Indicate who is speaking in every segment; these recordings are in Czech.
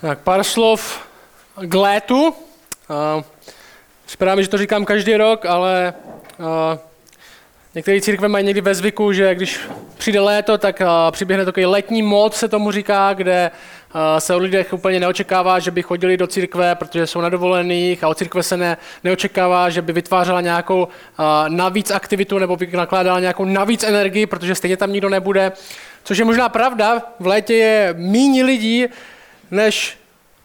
Speaker 1: Tak pár slov k létu. Uh, připadá mi, že to říkám každý rok, ale uh, některé církve mají někdy ve zvyku, že když přijde léto, tak uh, přiběhne takový letní mod, se tomu říká, kde se o lidech úplně neočekává, že by chodili do církve, protože jsou na dovolených a od církve se ne, neočekává, že by vytvářela nějakou navíc aktivitu nebo by nakládala nějakou navíc energii, protože stejně tam nikdo nebude. Což je možná pravda, v létě je méně lidí, než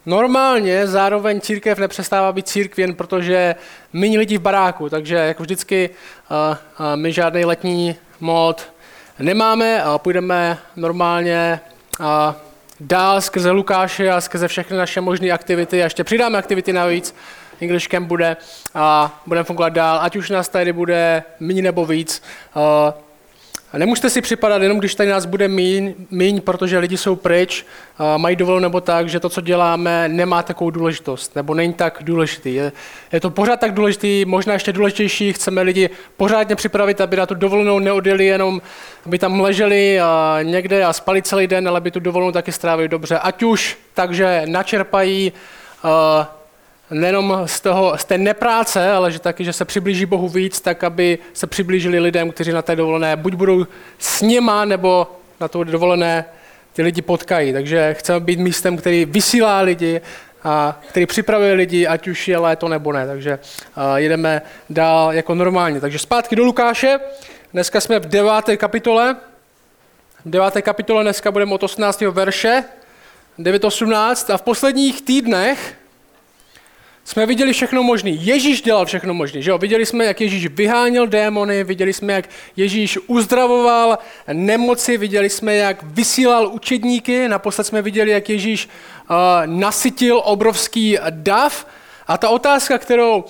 Speaker 1: normálně zároveň církev nepřestává být církví jen protože méně lidí v baráku, takže jako vždycky my žádný letní mod nemáme a půjdeme normálně dál skrze Lukáše a skrze všechny naše možné aktivity. A ještě přidáme aktivity navíc, English Camp bude a budeme fungovat dál, ať už nás tady bude méně nebo víc. A nemusíte si připadat jenom, když tady nás bude míň, míň protože lidi jsou pryč, mají dovolenou nebo tak, že to, co děláme, nemá takovou důležitost, nebo není tak důležitý. Je, je to pořád tak důležitý, možná ještě důležitější, chceme lidi pořádně připravit, aby na tu dovolenou neodjeli jenom, aby tam leželi a někde a spali celý den, ale aby tu dovolenou taky strávili dobře. Ať už takže načerpají nejenom z, toho, z té nepráce, ale že taky, že se přiblíží Bohu víc, tak aby se přiblížili lidem, kteří na té dovolené buď budou s něma, nebo na to dovolené ty lidi potkají. Takže chceme být místem, který vysílá lidi a který připravuje lidi, ať už je léto nebo ne. Takže uh, jedeme dál jako normálně. Takže zpátky do Lukáše. Dneska jsme v deváté kapitole. V deváté kapitole dneska budeme od 18. verše 9.18 a v posledních týdnech jsme viděli všechno možné. Ježíš dělal všechno možné. Že jo? Viděli jsme, jak Ježíš vyháněl démony, viděli jsme, jak Ježíš uzdravoval nemoci, viděli jsme, jak vysílal učedníky, naposled jsme viděli, jak Ježíš uh, nasytil obrovský dav. A ta otázka, kterou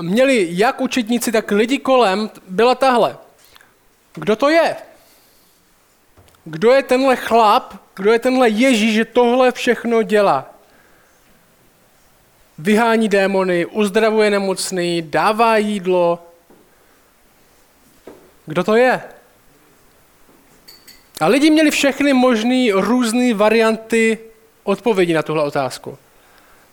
Speaker 1: měli jak učedníci, tak lidi kolem, byla tahle. Kdo to je? Kdo je tenhle chlap, kdo je tenhle Ježíš, že tohle všechno dělá? Vyhání démony, uzdravuje nemocný, dává jídlo. Kdo to je? A lidi měli všechny možné různé varianty odpovědi na tuhle otázku.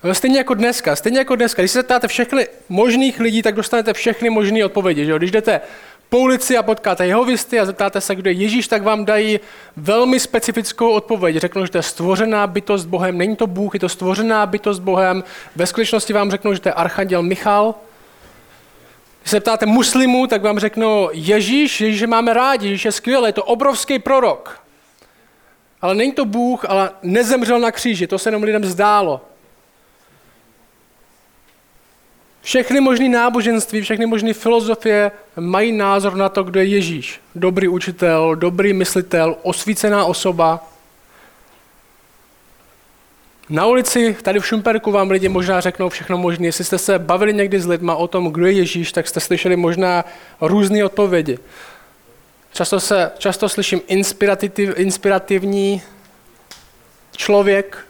Speaker 1: No, stejně jako dneska, stejně jako dneska. Když se zeptáte všechny možných lidí, tak dostanete všechny možné odpovědi. Že jo? Když jdete po ulici a potkáte jehovisty a zeptáte se, kdo je Ježíš, tak vám dají velmi specifickou odpověď. Řeknou, že to je stvořená bytost Bohem, není to Bůh, je to stvořená bytost Bohem. Ve skutečnosti vám řeknou, že to je archanděl Michal. Když se ptáte muslimů, tak vám řeknou Ježíš, Ježíš máme rádi, Ježíš je skvělý, je to obrovský prorok. Ale není to Bůh, ale nezemřel na kříži, to se jenom lidem zdálo. Všechny možné náboženství, všechny možné filozofie mají názor na to, kdo je Ježíš. Dobrý učitel, dobrý myslitel, osvícená osoba. Na ulici, tady v Šumperku vám lidi možná řeknou všechno možné. Jestli jste se bavili někdy s lidma o tom, kdo je Ježíš, tak jste slyšeli možná různé odpovědi. Často, se, často slyším inspirativ, inspirativní člověk,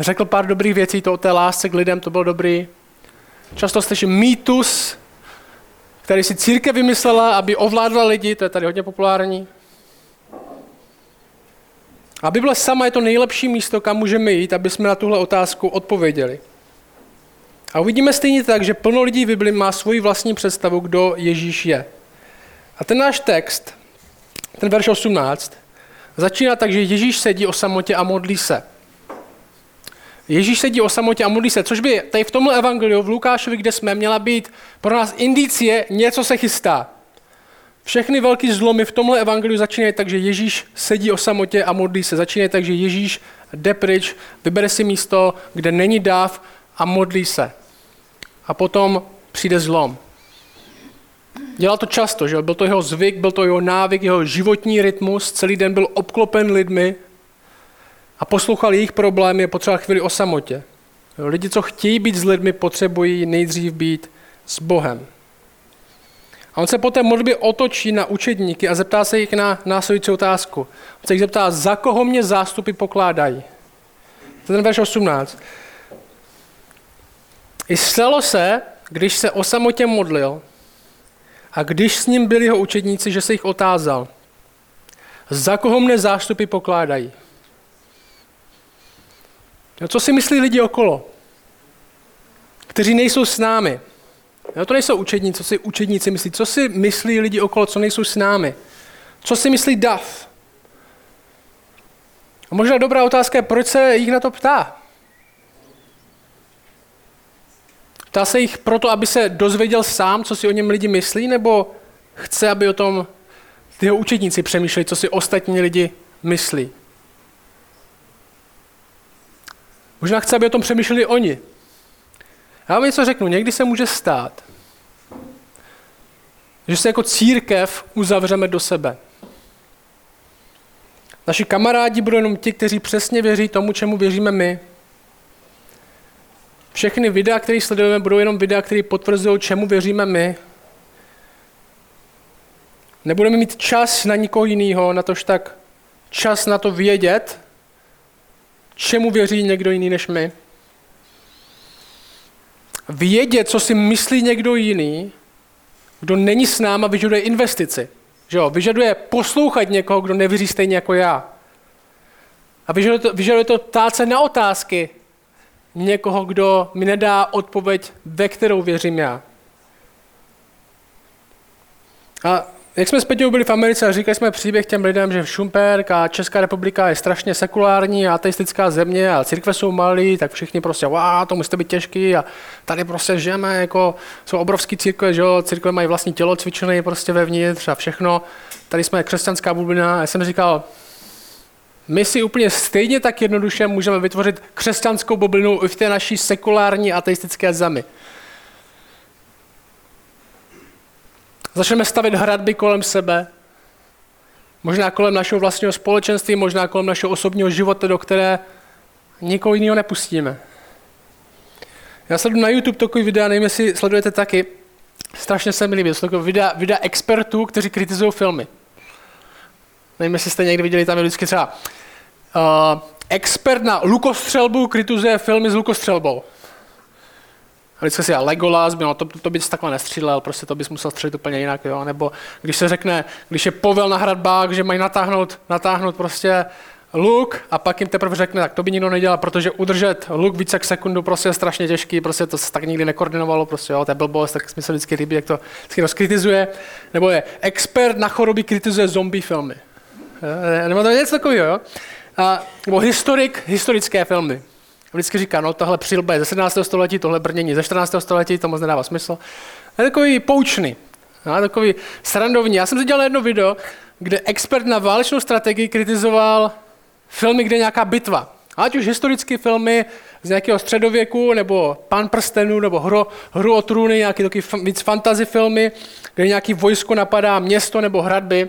Speaker 1: řekl pár dobrých věcí, to o té lásce k lidem, to bylo dobrý. Často slyším mýtus, který si církev vymyslela, aby ovládla lidi, to je tady hodně populární. A Bible sama je to nejlepší místo, kam můžeme jít, aby jsme na tuhle otázku odpověděli. A uvidíme stejně tak, že plno lidí v Bibli má svoji vlastní představu, kdo Ježíš je. A ten náš text, ten verš 18, začíná tak, že Ježíš sedí o samotě a modlí se. Ježíš sedí o samotě a modlí se, což by tady v tomhle evangeliu, v Lukášovi, kde jsme, měla být pro nás indicie, něco se chystá. Všechny velké zlomy v tomhle evangeliu začínají tak, že Ježíš sedí o samotě a modlí se. Začínají tak, že Ježíš jde pryč, vybere si místo, kde není dáv a modlí se. A potom přijde zlom. Dělal to často, že byl to jeho zvyk, byl to jeho návyk, jeho životní rytmus, celý den byl obklopen lidmi, a poslouchal jejich problémy, potřeba chvíli o samotě. Lidi, co chtějí být s lidmi, potřebují nejdřív být s Bohem. A on se poté modlitbě otočí na učedníky a zeptá se jich na následující otázku. On se jich zeptá, za koho mě zástupy pokládají. To je ten verš 18. I stalo se, když se o samotě modlil a když s ním byli jeho učedníci, že se jich otázal, za koho mne zástupy pokládají. No, co si myslí lidi okolo, kteří nejsou s námi? No, to nejsou učedníci, co si učedníci myslí. Co si myslí lidi okolo, co nejsou s námi? Co si myslí Dav? A možná dobrá otázka je, proč se jich na to ptá? Ptá se jich proto, aby se dozvěděl sám, co si o něm lidi myslí, nebo chce, aby o tom jeho učedníci přemýšleli, co si ostatní lidi myslí? Možná chce, aby o tom přemýšleli oni. Já vám něco řeknu, někdy se může stát, že se jako církev uzavřeme do sebe. Naši kamarádi budou jenom ti, kteří přesně věří tomu, čemu věříme my. Všechny videa, které sledujeme, budou jenom videa, které potvrzují, čemu věříme my. Nebudeme mít čas na nikoho jiného, na tož tak čas na to vědět, čemu věří někdo jiný než my. Vědět, co si myslí někdo jiný, kdo není s náma, vyžaduje investici. Že jo? Vyžaduje poslouchat někoho, kdo nevěří stejně jako já. A vyžaduje to, vyžaduje to ptát se na otázky někoho, kdo mi nedá odpověď, ve kterou věřím já. A jak jsme zpětně byli v Americe a říkali jsme příběh těm lidem, že Šumperk a Česká republika je strašně sekulární a ateistická země a církve jsou malý, tak všichni prostě, wow, to musí být těžký a tady prostě žijeme, jako jsou obrovský církve, že jo, církve mají vlastní tělo cvičené prostě vevnitř a všechno. Tady jsme křesťanská bublina a já jsem říkal, my si úplně stejně tak jednoduše můžeme vytvořit křesťanskou bublinu i v té naší sekulární ateistické zemi. Začneme stavit hradby kolem sebe, možná kolem našeho vlastního společenství, možná kolem našeho osobního života, do které nikoho jiného nepustíme. Já sleduju na YouTube takový videa, nevím, jestli sledujete taky, strašně se mi líbí, jsou takové videa, videa expertů, kteří kritizují filmy. Nevím, jestli jste někdy viděli, tam je vždycky třeba uh, expert na lukostřelbu kritizuje filmy s lukostřelbou. Vždycky si, a Legolas, no, to, to bys takhle nestřílel, prostě to bys musel střelit úplně jinak, jo? nebo když se řekne, když je povel na hradbách, že mají natáhnout, natáhnout prostě luk a pak jim teprve řekne, tak to by nikdo nedělal, protože udržet luk více jak sekundu prostě je strašně těžký, prostě to se tak nikdy nekoordinovalo, prostě jo, to je blbost, tak mi se vždycky líbí, jak to vždycky rozkritizuje. Nebo je expert na choroby kritizuje zombie filmy. Nebo to je něco takového, jo? A, nebo historik, historické filmy. Vždycky říká, no tohle přilba je ze 17. století, tohle brnění ze 14. století, to moc nedává smysl. Je takový poučný, no, takový srandovní. Já jsem si dělal jedno video, kde expert na válečnou strategii kritizoval filmy, kde je nějaká bitva. Ať už historické filmy z nějakého středověku, nebo Pan prstenů, nebo Hru, hru o trůny, nějaké taky víc fantasy filmy, kde nějaký vojsko napadá město nebo hradby.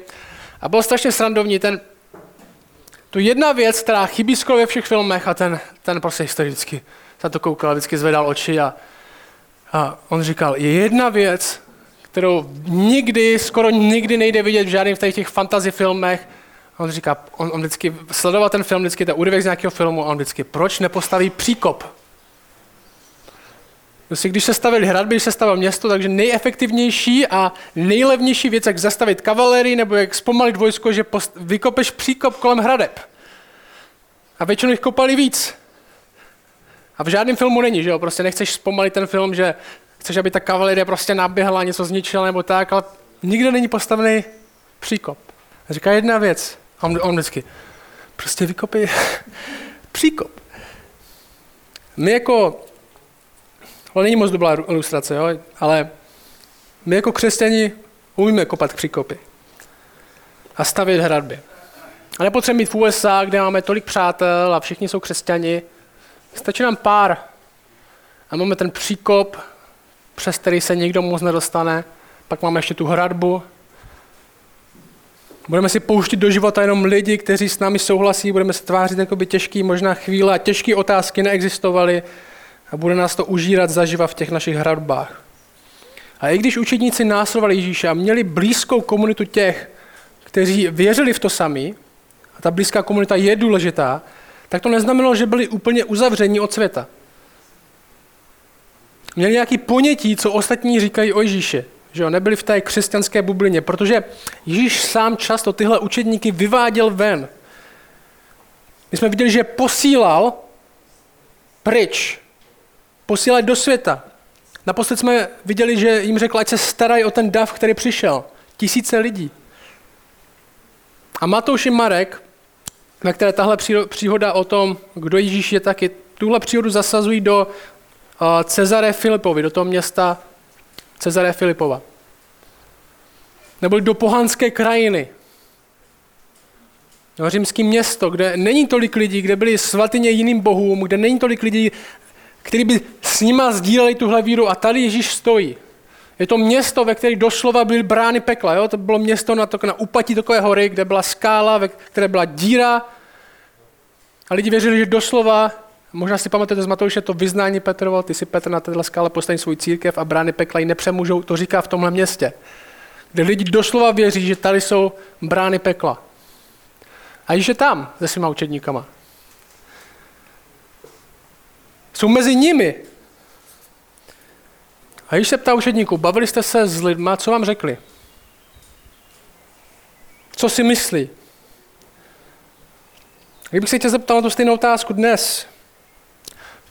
Speaker 1: A bylo strašně srandovní. Ten tu jedna věc, která chybí skoro ve všech filmech a ten, ten prostě historicky se to koukal, vždycky zvedal oči a, a on říkal, je jedna věc, kterou nikdy, skoro nikdy nejde vidět v žádných těch fantasy filmech. A on říká, on, on vždycky sledoval ten film, vždycky ten úryvek z nějakého filmu a on vždycky, proč nepostaví příkop? Prostě když se stavili hradby, když se stavilo město, takže nejefektivnější a nejlevnější věc, jak zastavit kavalerii nebo jak zpomalit vojsko, že post- vykopeš příkop kolem hradeb. A většinou jich kopali víc. A v žádném filmu není, že jo? Prostě nechceš zpomalit ten film, že chceš, aby ta kavalerie prostě naběhla, něco zničila nebo tak, ale nikde není postavený příkop. A říká jedna věc. A on, on vždycky, prostě vykopej příkop. My jako ale není moc dobrá ilustrace, jo? ale my jako křesťani umíme kopat příkopy a stavět hradby. A nepotřebujeme mít v USA, kde máme tolik přátel a všichni jsou křesťani. Stačí nám pár. A máme ten příkop, přes který se nikdo moc nedostane. Pak máme ještě tu hradbu. Budeme si pouštět do života jenom lidi, kteří s námi souhlasí, budeme se tvářit jako by těžký možná chvíle a těžké otázky neexistovaly a bude nás to užírat zaživa v těch našich hradbách. A i když učedníci následovali Ježíše a měli blízkou komunitu těch, kteří věřili v to sami, a ta blízká komunita je důležitá, tak to neznamenalo, že byli úplně uzavření od světa. Měli nějaký ponětí, co ostatní říkají o Ježíše. Že jo, nebyli v té křesťanské bublině, protože Ježíš sám často tyhle učedníky vyváděl ven. My jsme viděli, že posílal pryč. Posílat do světa. Naposled jsme viděli, že jim řekl, ať se starají o ten dav, který přišel. Tisíce lidí. A Matouš i Marek, na které tahle příhoda o tom, kdo Ježíš je, taky tuhle příhodu zasazují do uh, Cezare Filipovi, do toho města Cezare Filipova. Nebo do pohanské krajiny. No, římský město, kde není tolik lidí, kde byli svatyně jiným bohům, kde není tolik lidí, kteří by s nima sdíleli tuhle víru a tady Ježíš stojí. Je to město, ve kterém doslova byly brány pekla. Jo? To bylo město na, to, na úpatí takové hory, kde byla skála, ve které byla díra. A lidi věřili, že doslova, možná si pamatujete z Matouše to vyznání Petrovo, ty si Petr na této skále postaví svůj církev a brány pekla ji nepřemůžou, to říká v tomhle městě. Kde lidi doslova věří, že tady jsou brány pekla. A již je tam se svýma učedníkama. Jsou mezi nimi. A když se ptá učedníků, bavili jste se s lidma, co vám řekli? Co si myslí? Kdybych se tě zeptal na tu stejnou otázku dnes,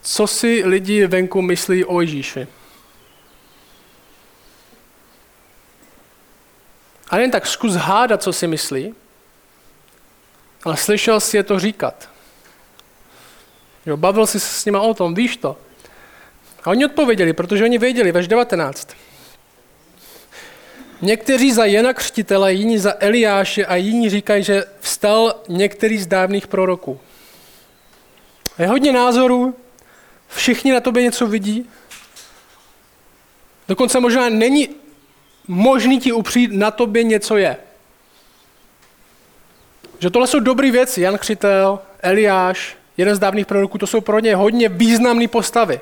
Speaker 1: co si lidi venku myslí o Ježíši? A jen tak zkus hádat, co si myslí, ale slyšel si je to říkat. Jo, bavil jsi se s nima o tom, víš to. A oni odpověděli, protože oni věděli, veš 19. Někteří za Jana Křtitele, jiní za Eliáše a jiní říkají, že vstal některý z dávných proroků. Je hodně názorů, všichni na tobě něco vidí. Dokonce možná není možný ti upřít, na tobě něco je. Že tohle jsou dobré věci. Jan Křitel, Eliáš, jeden z dávných proroků, to jsou pro ně hodně významné postavy.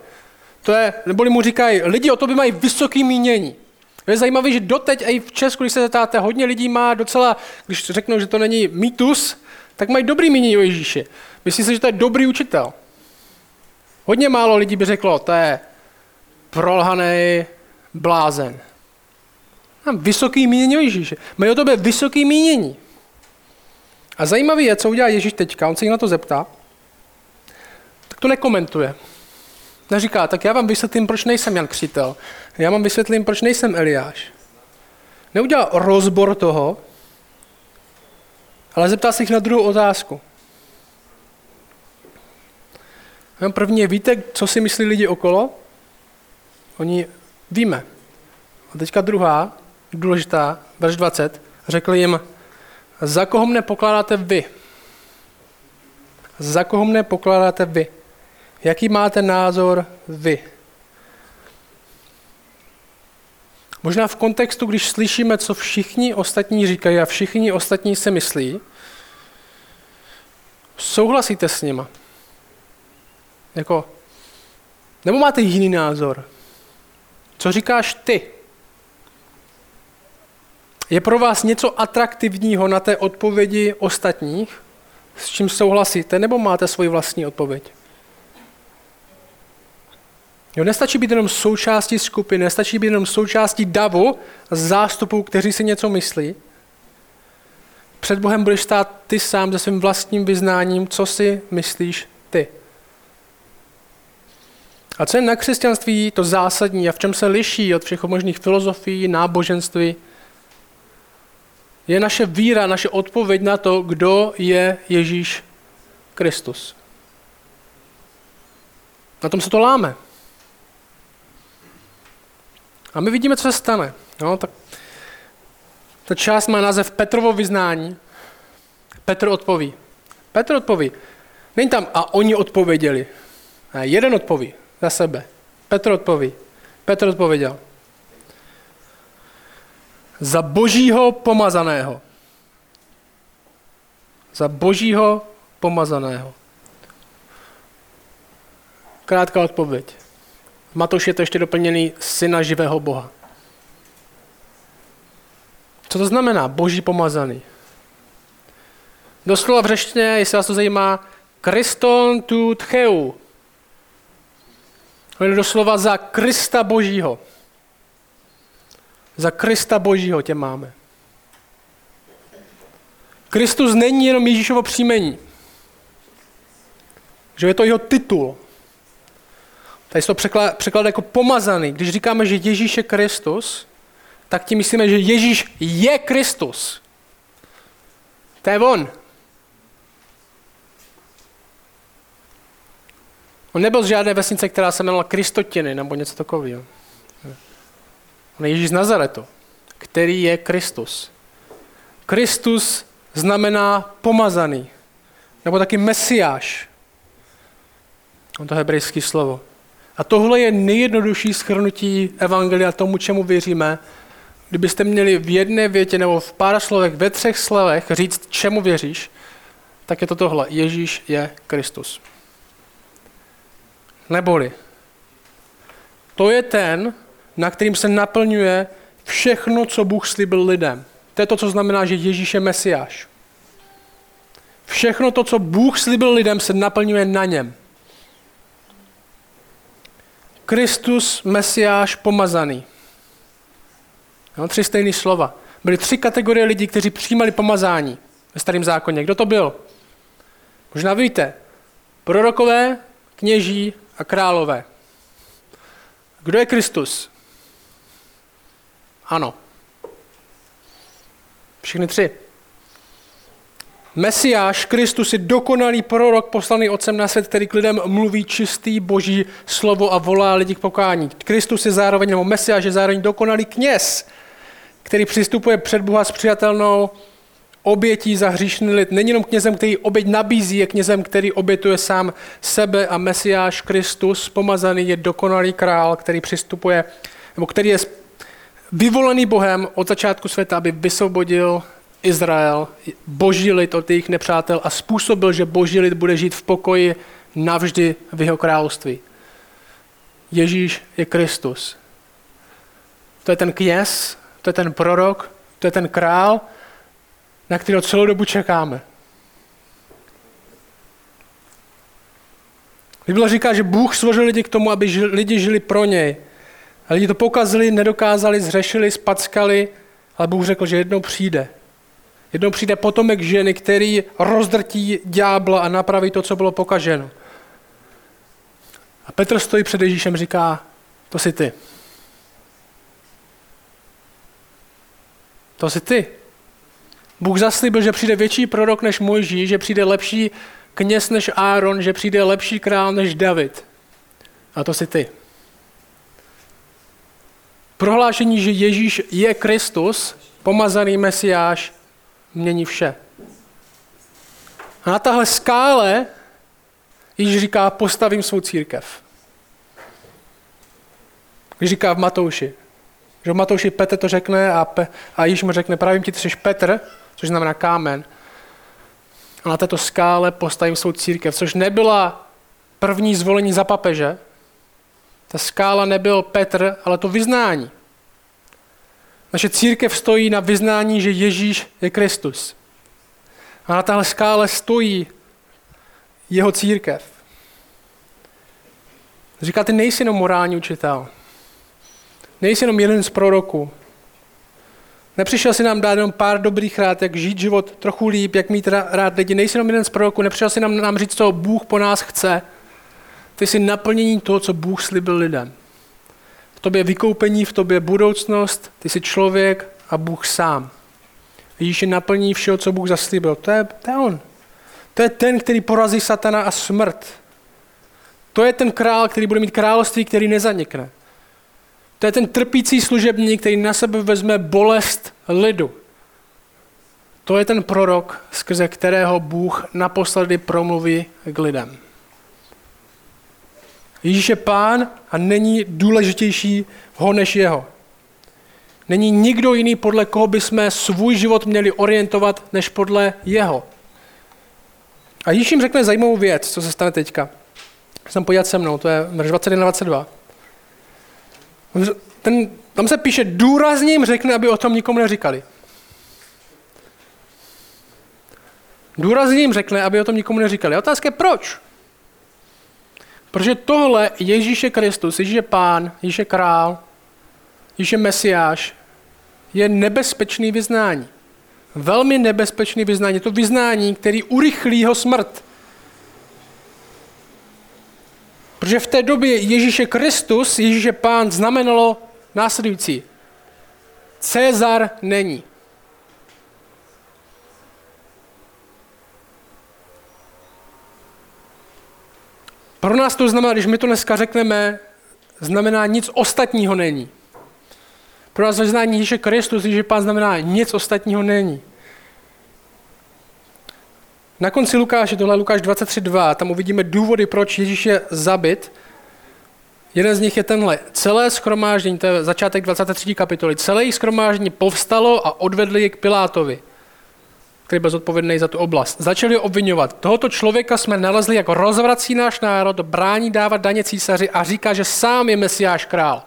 Speaker 1: To je, neboli mu říkají, lidi o tobě mají vysoké mínění. Je zajímavé, že doteď i v Česku, když se zeptáte, hodně lidí má docela, když řeknou, že to není mýtus, tak mají dobrý mínění o Ježíši. Myslí si, že to je dobrý učitel. Hodně málo lidí by řeklo, to je prolhaný blázen. Mám vysoký mínění o Ježíši. Mají o tobě vysoký mínění. A zajímavé je, co udělá Ježíš teďka. On se jí na to zeptá, to nekomentuje. Neříká, tak já vám vysvětlím, proč nejsem Jan Křitel. Já vám vysvětlím, proč nejsem Eliáš. Neudělá rozbor toho, ale zeptá se jich na druhou otázku. První je, víte, co si myslí lidi okolo? Oni víme. A teďka druhá, důležitá, verš 20, řekl jim, za koho mne pokládáte vy? Za koho mne pokládáte vy? Jaký máte názor vy? Možná v kontextu, když slyšíme, co všichni ostatní říkají a všichni ostatní se myslí, souhlasíte s nima? Jako, nebo máte jiný názor? Co říkáš ty? Je pro vás něco atraktivního na té odpovědi ostatních, s čím souhlasíte, nebo máte svoji vlastní odpověď? Jo, nestačí být jenom součástí skupiny, nestačí být jenom součástí davu zástupů, kteří si něco myslí. Před Bohem budeš stát ty sám se svým vlastním vyznáním, co si myslíš ty. A co je na křesťanství to zásadní a v čem se liší od všech možných filozofií, náboženství, je naše víra, naše odpověď na to, kdo je Ježíš Kristus. Na tom se to láme. A my vidíme, co se stane. No, tak ta část má název Petrovo vyznání. Petr odpoví. Petr odpoví. Není tam a oni odpověděli. A jeden odpoví za sebe. Petr odpoví. Petr odpověděl. Za božího pomazaného. Za božího pomazaného. Krátká odpověď. Matoš je to ještě doplněný syna živého Boha. Co to znamená boží pomazaný? Doslova v řeštině, jestli vás to zajímá, Kriston tu tcheu. To je doslova za Krista božího. Za Krista božího tě máme. Kristus není jenom Ježíšovo příjmení. Že je to jeho titul. Tady se to překládá jako pomazaný. Když říkáme, že Ježíš je Kristus, tak tím myslíme, že Ježíš je Kristus. To je on. On nebyl z žádné vesnice, která se jmenovala Kristotiny nebo něco takového. On je Ježíš z Nazaretu, který je Kristus. Kristus znamená pomazaný, nebo taky mesiáš. On to hebrejské slovo. A tohle je nejjednodušší schrnutí evangelia tomu, čemu věříme. Kdybyste měli v jedné větě nebo v pár slovech, ve třech slovech říct, čemu věříš, tak je to tohle. Ježíš je Kristus. Neboli, to je ten, na kterým se naplňuje všechno, co Bůh slíbil lidem. To je to, co znamená, že Ježíš je Mesiáš. Všechno to, co Bůh slíbil lidem, se naplňuje na něm. Kristus, Mesiáš, pomazaný. No, tři stejné slova. Byly tři kategorie lidí, kteří přijímali pomazání ve starém zákoně. Kdo to byl? Možná víte. Prorokové, kněží a králové. Kdo je Kristus? Ano. Všichni tři. Mesiáš, Kristus je dokonalý prorok poslaný Otcem na svět, který k lidem mluví čistý boží slovo a volá lidi k pokání. Kristus je zároveň, nebo Mesiáš je zároveň dokonalý kněz, který přistupuje před Boha s přijatelnou obětí za hříšný lid. Není jenom knězem, který oběť nabízí, je knězem, který obětuje sám sebe a Mesiáš Kristus, pomazaný, je dokonalý král, který přistupuje, nebo který je vyvolený Bohem od začátku světa, aby vysvobodil Izrael, boží lid od jejich nepřátel a způsobil, že boží lid bude žít v pokoji navždy v jeho království. Ježíš je Kristus. To je ten kněz, to je ten prorok, to je ten král, na kterého celou dobu čekáme. Bible říká, že Bůh stvořil lidi k tomu, aby lidi žili pro něj. A lidi to pokazili, nedokázali, zřešili, spackali, ale Bůh řekl, že jednou přijde. Jednou přijde potomek ženy, který rozdrtí ďábla a napraví to, co bylo pokaženo. A Petr stojí před Ježíšem a říká, to jsi ty. To jsi ty. Bůh zaslíbil, že přijde větší prorok než Mojží, že přijde lepší kněz než Áron, že přijde lepší král než David. A to jsi ty. Prohlášení, že Ježíš je Kristus, pomazaný mesiáš, mění vše. A na tahle skále Ježíš říká, postavím svou církev. Když říká v Matouši, že v Matouši Petr to řekne a, Pe, a Ježíš mu řekne, právě ti, ty jsi Petr, což znamená kámen. A na této skále postavím svou církev, což nebyla první zvolení za papeže. Ta skála nebyl Petr, ale to vyznání. Naše církev stojí na vyznání, že Ježíš je Kristus. A na téhle skále stojí jeho církev. Říká, ty nejsi jenom morální učitel. Nejsi jenom jeden z proroků. Nepřišel si nám dát jenom pár dobrých rád, jak žít život trochu líp, jak mít rád lidi. Nejsi jenom jeden z proroků, nepřišel si nám, nám říct, co Bůh po nás chce. Ty jsi naplnění toho, co Bůh slíbil lidem. Tobě vykoupení, v tobě budoucnost, ty jsi člověk a Bůh sám. Ježíš je naplní všeho, co Bůh zaslíbil. To je, to je on. To je ten, který porazí satana a smrt. To je ten král, který bude mít království, který nezanikne. To je ten trpící služebník, který na sebe vezme bolest lidu. To je ten prorok, skrze kterého Bůh naposledy promluví k lidem. Ježíš je pán a není důležitější ho než jeho. Není nikdo jiný, podle koho bychom svůj život měli orientovat, než podle jeho. A Ježíš jim řekne zajímavou věc, co se stane teďka. Jsem podívat se mnou, to je verš 21 22. Ten, tam se píše, důrazně jim řekne, aby o tom nikomu neříkali. Důrazně jim řekne, aby o tom nikomu neříkali. Otázka je, proč? Protože tohle Ježíš je Kristus, Ježíš je Pán, Ježíš je Král, Ježíš je Mesiáš, je nebezpečný vyznání. Velmi nebezpečný vyznání. Je to vyznání, který urychlí jeho smrt. Protože v té době Ježíše Kristus, Ježíše Pán, znamenalo následující. Cezar není. Pro nás to znamená, když my to dneska řekneme, znamená nic ostatního není. Pro nás vyznání Ježíše Kristus, Ježíše Pán znamená nic ostatního není. Na konci Lukáše, tohle je Lukáš 23.2, tam uvidíme důvody, proč Ježíš je zabit. Jeden z nich je tenhle. Celé schromáždění, to je začátek 23. kapitoly, celé jejich schromáždění povstalo a odvedli je k Pilátovi, který byl zodpovědný za tu oblast. Začali obvinovat. Tohoto člověka jsme nalezli, jako rozvrací náš národ, brání dávat daně císaři a říká, že sám je mesiáš král.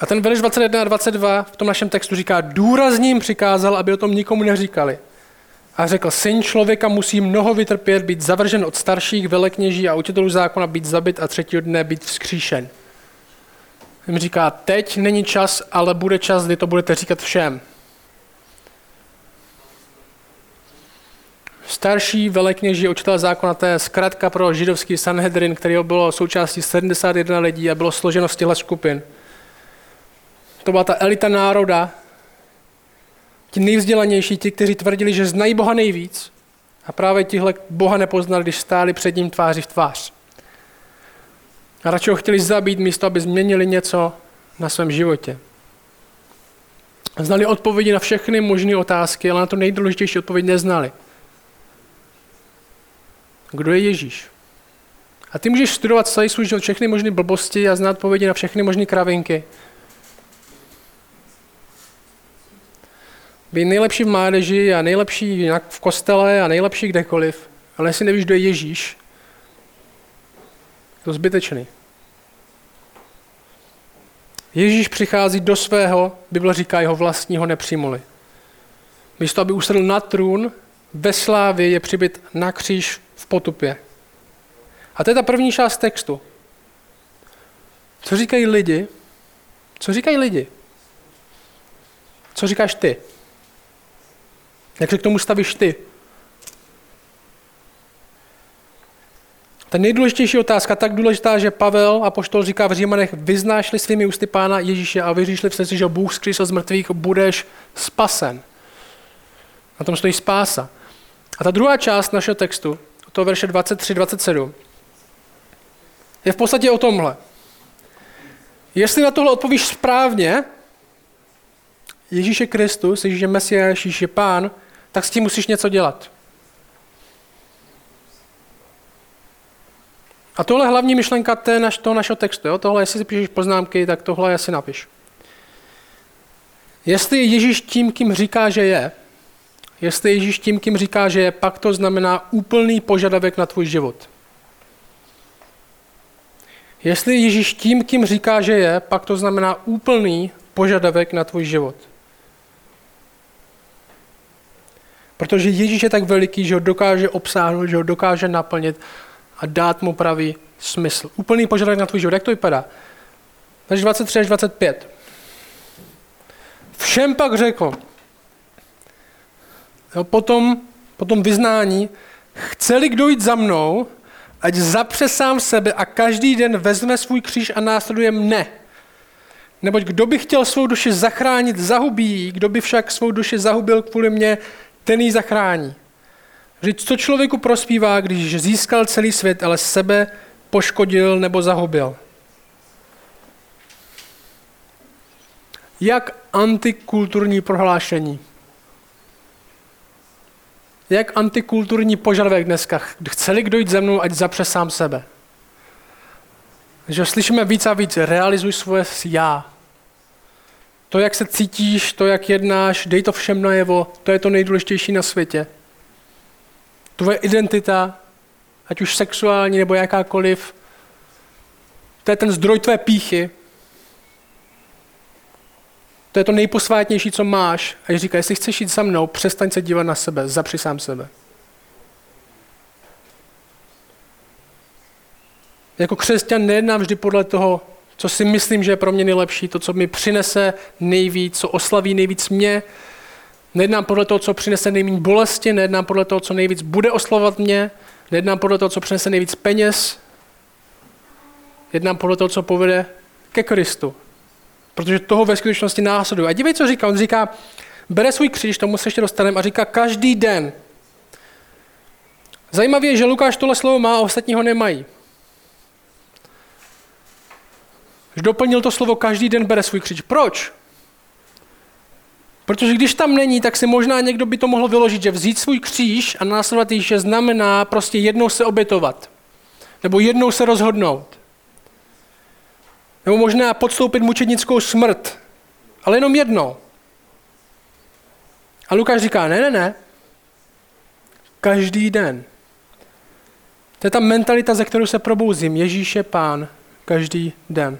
Speaker 1: A ten verš 21 a 22 v tom našem textu říká, důrazním přikázal, aby o tom nikomu neříkali. A řekl, syn člověka musí mnoho vytrpět, být zavržen od starších velekněží a učitelů zákona, být zabit a třetího dne být vzkříšen. Jim říká, teď není čas, ale bude čas, kdy to budete říkat všem. Starší velekněží učitel zákona, to je zkrátka pro židovský Sanhedrin, který bylo součástí 71 lidí a bylo složeno z těchto skupin. To byla ta elita národa, ti nejvzdělanější, ti, kteří tvrdili, že znají Boha nejvíc a právě tihle Boha nepoznali, když stáli před ním tváři v tvář. A radši ho chtěli zabít místo, aby změnili něco na svém životě. Znali odpovědi na všechny možné otázky, ale na to nejdůležitější odpověď neznali. Kdo je Ježíš? A ty můžeš studovat celý svůj život všechny možné blbosti a znát odpovědi na všechny možné kravinky. Být nejlepší v mládeži a nejlepší v kostele a nejlepší kdekoliv, ale jestli nevíš, kdo je Ježíš, je to zbytečný. Ježíš přichází do svého, Bible říká, jeho vlastního nepřijmuli. Místo, aby usedl na trůn, ve slávě je přibyt na kříž v potupě. A to je ta první část textu. Co říkají lidi? Co říkají lidi? Co říkáš ty? Jak se k tomu stavíš ty? Ta nejdůležitější otázka, tak důležitá, že Pavel a poštol říká v Římanech, vyznáš-li svými ústy Pána Ježíše a věříš-li v srdci, že Bůh zkřísil z mrtvých, budeš spasen. Na tom stojí spása. A ta druhá část našeho textu, to verše 23-27, je v podstatě o tomhle. Jestli na tohle odpovíš správně, Ježíš je Kristus, Ježíš je Mesiáš, Ježíš je Pán, tak s tím musíš něco dělat. A tohle je hlavní myšlenka té naš, toho našeho textu. Jo? Tohle, jestli si píšeš poznámky, tak tohle asi napiš. Jestli je Ježíš tím, kým říká, že je, jestli je Ježíš tím, kým říká, že je, pak to znamená úplný požadavek na tvůj život. Jestli je Ježíš tím, kým říká, že je, pak to znamená úplný požadavek na tvůj život. Protože Ježíš je tak veliký, že ho dokáže obsáhnout, že ho dokáže naplnit a dát mu pravý smysl. Úplný požadavek na tvůj život. Jak to vypadá? Takže 23 až 25. Všem pak řekl, jo, potom, potom vyznání, chceli kdo jít za mnou, ať zapře sám sebe a každý den vezme svůj kříž a následuje mne. Neboť kdo by chtěl svou duši zachránit, zahubí Kdo by však svou duši zahubil kvůli mně, ten ji zachrání. Říct, co člověku prospívá, když získal celý svět, ale sebe poškodil nebo zahubil. Jak antikulturní prohlášení. Jak antikulturní požadavek dneska. Chceli kdo jít ze mnou, ať zapře sám sebe. Že slyšíme víc a víc, realizuj svoje já. To, jak se cítíš, to, jak jednáš, dej to všem najevo, to je to nejdůležitější na světě. Tvoje identita, ať už sexuální nebo jakákoliv, to je ten zdroj tvé píchy. To je to nejposvátnější, co máš. A říká, jestli chceš jít za mnou, přestaň se dívat na sebe, zapři sám sebe. Jako křesťan nejednám vždy podle toho, co si myslím, že je pro mě nejlepší, to, co mi přinese nejvíc, co oslaví nejvíc mě, Nejednám podle toho, co přinese nejméně bolesti, nejednám podle toho, co nejvíc bude oslovovat mě, nejednám podle toho, co přinese nejvíc peněz, jednám podle toho, co povede ke Kristu. Protože toho ve skutečnosti následuje. A dívej, co říká. On říká, bere svůj kříž, tomu se ještě dostaneme, a říká každý den. Zajímavé je, že Lukáš tohle slovo má a ostatní ho nemají. Že doplnil to slovo každý den bere svůj kříž. Proč? Protože když tam není, tak si možná někdo by to mohl vyložit, že vzít svůj kříž a následovat Ježíše znamená prostě jednou se obětovat. Nebo jednou se rozhodnout. Nebo možná podstoupit mučednickou smrt. Ale jenom jednou. A Lukáš říká, ne, ne, ne. Každý den. To je ta mentalita, ze kterou se probouzím. Ježíš je pán každý den.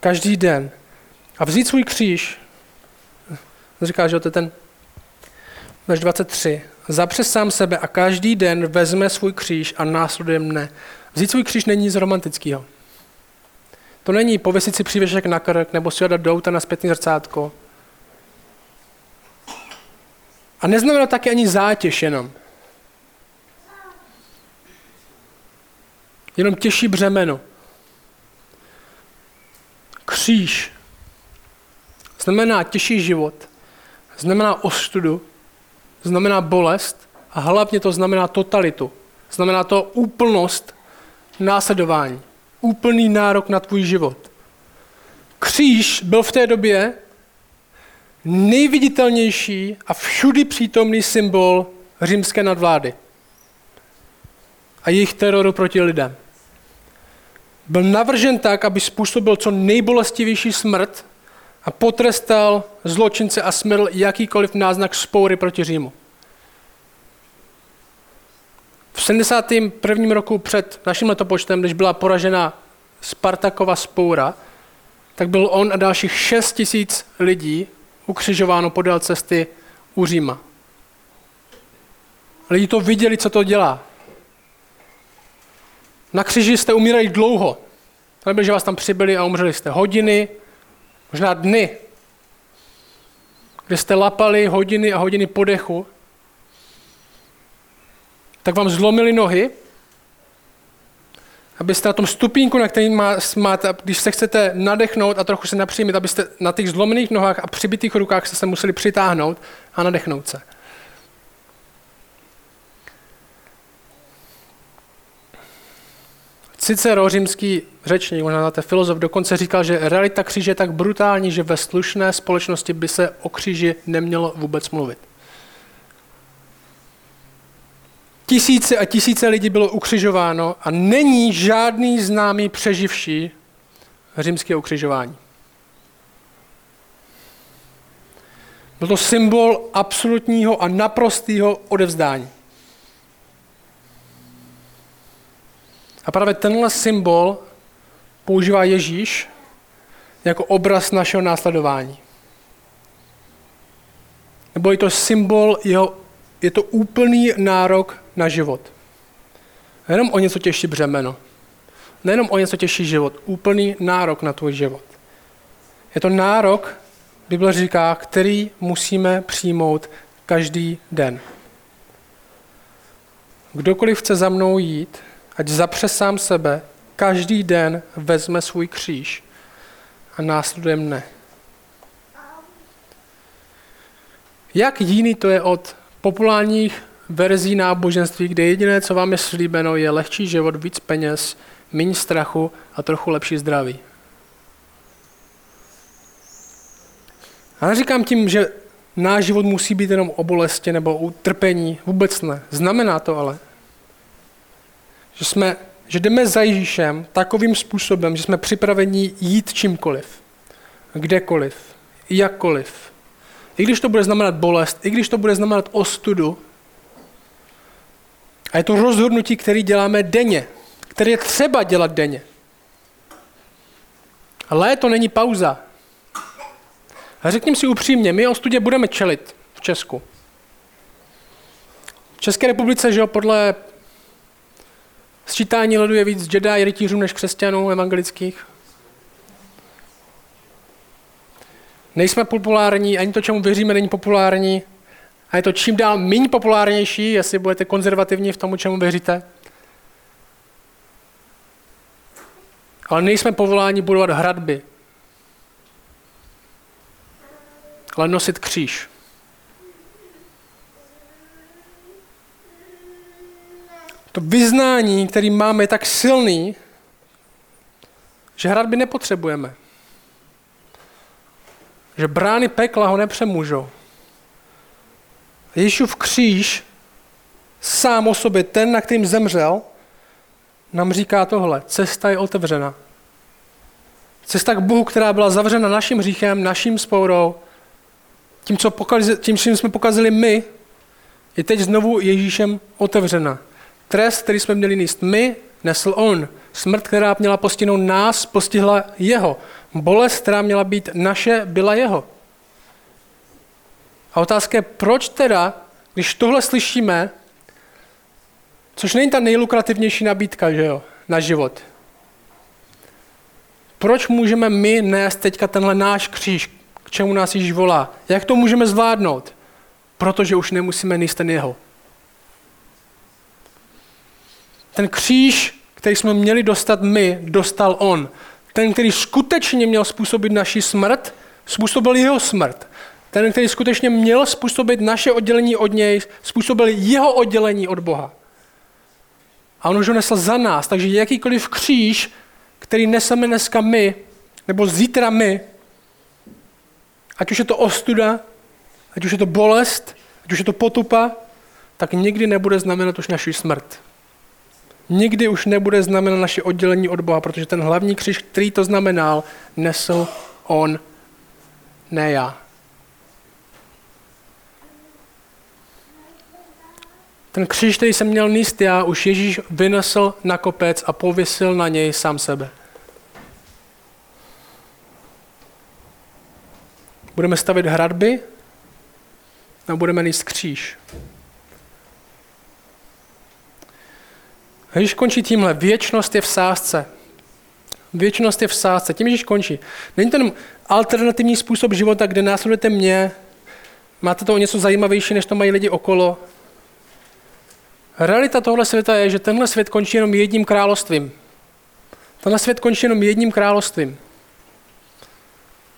Speaker 1: Každý den. A vzít svůj kříž, říká, že to je ten verš 23, zapře sám sebe a každý den vezme svůj kříž a následuje mne. Vzít svůj kříž není nic romantického. To není pověsit si přívěšek na krk nebo si dát do auta na zpětný zrcátko. A neznamená taky ani zátěž jenom. Jenom těžší břemeno. Kříž znamená těžší život, znamená ostudu, znamená bolest a hlavně to znamená totalitu. Znamená to úplnost následování. Úplný nárok na tvůj život. Kříž byl v té době nejviditelnější a všudy přítomný symbol římské nadvlády a jejich teroru proti lidem. Byl navržen tak, aby způsobil co nejbolestivější smrt a potrestal zločince a smrl jakýkoliv náznak spoury proti Římu. V 71. roku před naším letopočtem, když byla poražena Spartakova spoura, tak byl on a dalších 6 tisíc lidí ukřižováno podél cesty u Říma. Lidi to viděli, co to dělá. Na křiži jste umírali dlouho. To nebylo, že vás tam přibyli a umřeli jste hodiny, možná dny, kde jste lapali hodiny a hodiny podechu, tak vám zlomili nohy, abyste na tom stupínku, na kterým máte, když se chcete nadechnout a trochu se napřímit, abyste na těch zlomených nohách a přibitých rukách se, se museli přitáhnout a nadechnout se. Cicero, římský řečník, možná znáte filozof, dokonce říkal, že realita kříže je tak brutální, že ve slušné společnosti by se o kříži nemělo vůbec mluvit. Tisíce a tisíce lidí bylo ukřižováno a není žádný známý přeživší římské ukřižování. Byl to symbol absolutního a naprostého odevzdání. A právě tenhle symbol používá Ježíš jako obraz našeho následování. Nebo je to symbol jeho, je to úplný nárok na život. Nejenom o něco těžší břemeno. Nejenom o něco těžší život. Úplný nárok na tvůj život. Je to nárok, Bible říká, který musíme přijmout každý den. Kdokoliv chce za mnou jít, ať zapře sám sebe, každý den vezme svůj kříž a následuje mne. Jak jiný to je od populárních verzí náboženství, kde jediné, co vám je slíbeno, je lehčí život, víc peněz, méně strachu a trochu lepší zdraví. A neříkám tím, že náš život musí být jenom o bolesti nebo o utrpení, vůbec ne. Znamená to ale, že, jsme, že jdeme za Ježíšem takovým způsobem, že jsme připraveni jít čímkoliv, kdekoliv, jakkoliv. I když to bude znamenat bolest, i když to bude znamenat ostudu, a je to rozhodnutí, které děláme denně, které je třeba dělat denně. Léto není pauza. A řekněme si upřímně, my o studě budeme čelit v Česku. V České republice, že jo, podle sčítání ledu je víc Jedi rytířů než křesťanů evangelických. Nejsme populární, ani to, čemu věříme, není populární. A je to čím dál méně populárnější, jestli budete konzervativní v tomu, čemu věříte. Ale nejsme povoláni budovat hradby, ale nosit kříž. To vyznání, který máme, je tak silný, že hradby nepotřebujeme. Že brány pekla ho nepřemůžou. Ježíšův kříž sám o sobě, ten, na kterým zemřel, nám říká tohle. Cesta je otevřena. Cesta k Bohu, která byla zavřena naším hříchem, naším spourou, tím, co pokazili, tím, čím jsme pokazili my, je teď znovu Ježíšem otevřena. Trest, který jsme měli níst my, nesl on. Smrt, která měla postihnout nás, postihla jeho. Bolest, která měla být naše, byla jeho. A otázka je, proč teda, když tohle slyšíme, což není ta nejlukrativnější nabídka, že jo, na život. Proč můžeme my nést teďka tenhle náš kříž, k čemu nás Ježíš volá? Jak to můžeme zvládnout? Protože už nemusíme nést ten jeho. Ten kříž, který jsme měli dostat my, dostal on. Ten, který skutečně měl způsobit naši smrt, způsobil jeho smrt. Ten, který skutečně měl způsobit naše oddělení od něj, způsobil jeho oddělení od Boha. A on už ho nesl za nás. Takže jakýkoliv kříž, který neseme dneska my, nebo zítra my, ať už je to ostuda, ať už je to bolest, ať už je to potupa, tak nikdy nebude znamenat už naši smrt. Nikdy už nebude znamenat naše oddělení od Boha, protože ten hlavní kříž, který to znamenal, nesl on, ne já. Ten kříž, který jsem měl níst já, už Ježíš vynesl na kopec a pověsil na něj sám sebe. Budeme stavit hradby a budeme níst kříž. Ježíš končí tímhle. Věčnost je v sázce. Věčnost je v sázce. Tím Ježíš končí. Není to jenom alternativní způsob života, kde následujete mě, máte to o něco zajímavější, než to mají lidi okolo. Realita tohle světa je, že tenhle svět končí jenom jedním královstvím. Tenhle svět končí jenom jedním královstvím.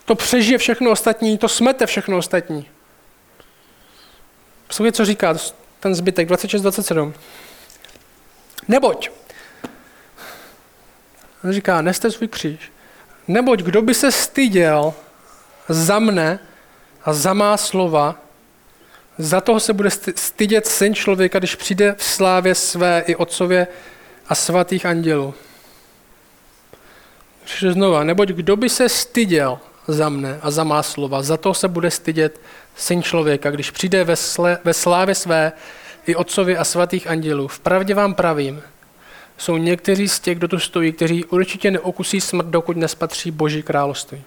Speaker 1: To přežije všechno ostatní, to smete všechno ostatní. Poslouchej, co říká ten zbytek, 26-27. Neboť, on říká, neste svůj kříž, neboť kdo by se styděl za mne a za má slova, za toho se bude stydět syn člověka, když přijde v slávě své i otcově a svatých andělů. Ještě znova, neboť kdo by se styděl za mne a za má slova, za toho se bude stydět syn člověka, když přijde ve, ve slávě své i otcově a svatých andělů. Vpravdě vám pravím, jsou někteří z těch, kdo tu stojí, kteří určitě neokusí smrt, dokud nespatří Boží království.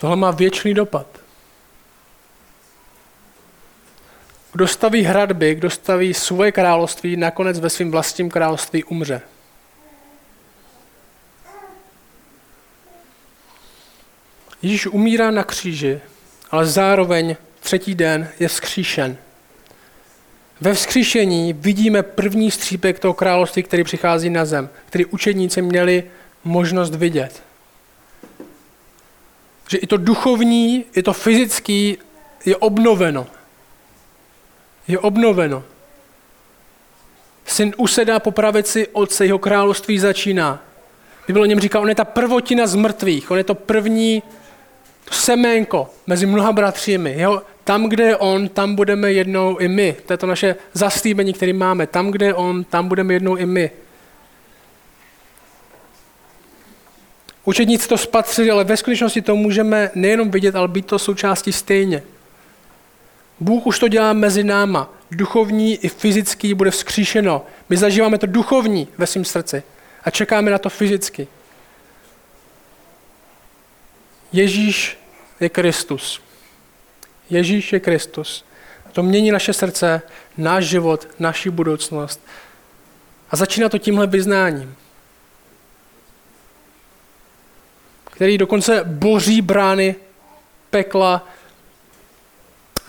Speaker 1: Tohle má věčný dopad. Kdo staví hradby, kdo staví svoje království, nakonec ve svém vlastním království umře. Ježíš umírá na kříži, ale zároveň třetí den je vzkříšen. Ve vzkříšení vidíme první střípek toho království, který přichází na zem, který učedníci měli možnost vidět. Že i to duchovní, i to fyzický je obnoveno. Je obnoveno. Syn usedá po pravici otce, jeho království začíná. Bible o něm říká, on je ta prvotina z mrtvých, on je to první seménko mezi mnoha bratřími. Jeho, tam, kde je on, tam budeme jednou i my. To je to naše zaslíbení, které máme. Tam, kde je on, tam budeme jednou i my. Učedníci to spatřili, ale ve skutečnosti to můžeme nejenom vidět, ale být to součástí stejně. Bůh už to dělá mezi náma. Duchovní i fyzický bude vzkříšeno. My zažíváme to duchovní ve svém srdci a čekáme na to fyzicky. Ježíš je Kristus. Ježíš je Kristus. To mění naše srdce, náš život, naši budoucnost. A začíná to tímhle vyznáním. který dokonce boří brány pekla,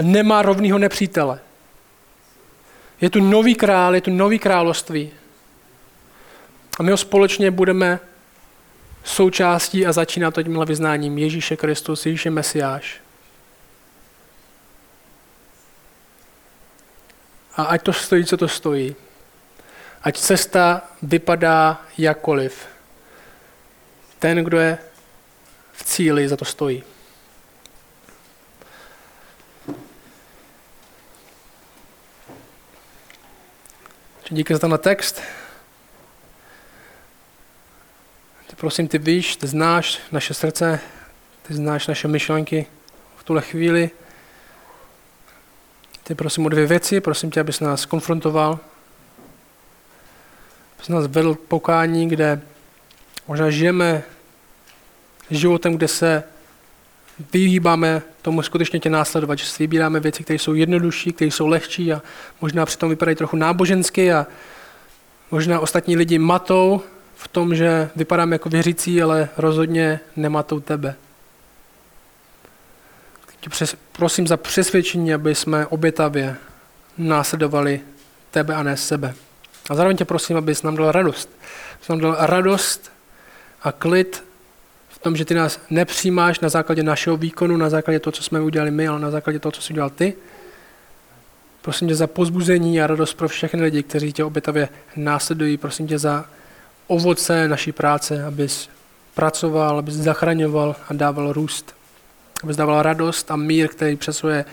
Speaker 1: nemá rovného nepřítele. Je tu nový král, je tu nový království. A my ho společně budeme součástí a začíná to tímhle vyznáním Ježíše Kristus, Ježíše Mesiáš. A ať to stojí, co to stojí. Ať cesta vypadá jakkoliv. Ten, kdo je v cíli, za to stojí. Díky za tenhle text. Ty prosím, ty víš, ty znáš naše srdce, ty znáš naše myšlenky v tuhle chvíli. Ty prosím o dvě věci, prosím tě, abys nás konfrontoval, abys nás vedl pokání, kde možná žijeme životem, kde se vyhýbáme tomu skutečně tě následovat, že si vybíráme věci, které jsou jednodušší, které jsou lehčí a možná přitom vypadají trochu nábožensky a možná ostatní lidi matou v tom, že vypadáme jako věřící, ale rozhodně nematou tebe. Prosím za přesvědčení, aby jsme obětavě následovali tebe a ne sebe. A zároveň tě prosím, abys nám dal radost. Abys nám dal radost a klid v tom, že ty nás nepřijímáš na základě našeho výkonu, na základě toho, co jsme udělali my, ale na základě toho, co jsi udělal ty. Prosím tě za pozbuzení a radost pro všechny lidi, kteří tě obětavě následují. Prosím tě za ovoce naší práce, abys pracoval, abys zachraňoval a dával růst. Abys dával radost a mír, který přesuje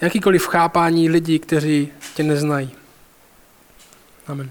Speaker 1: jakýkoliv chápání lidí, kteří tě neznají. Amen.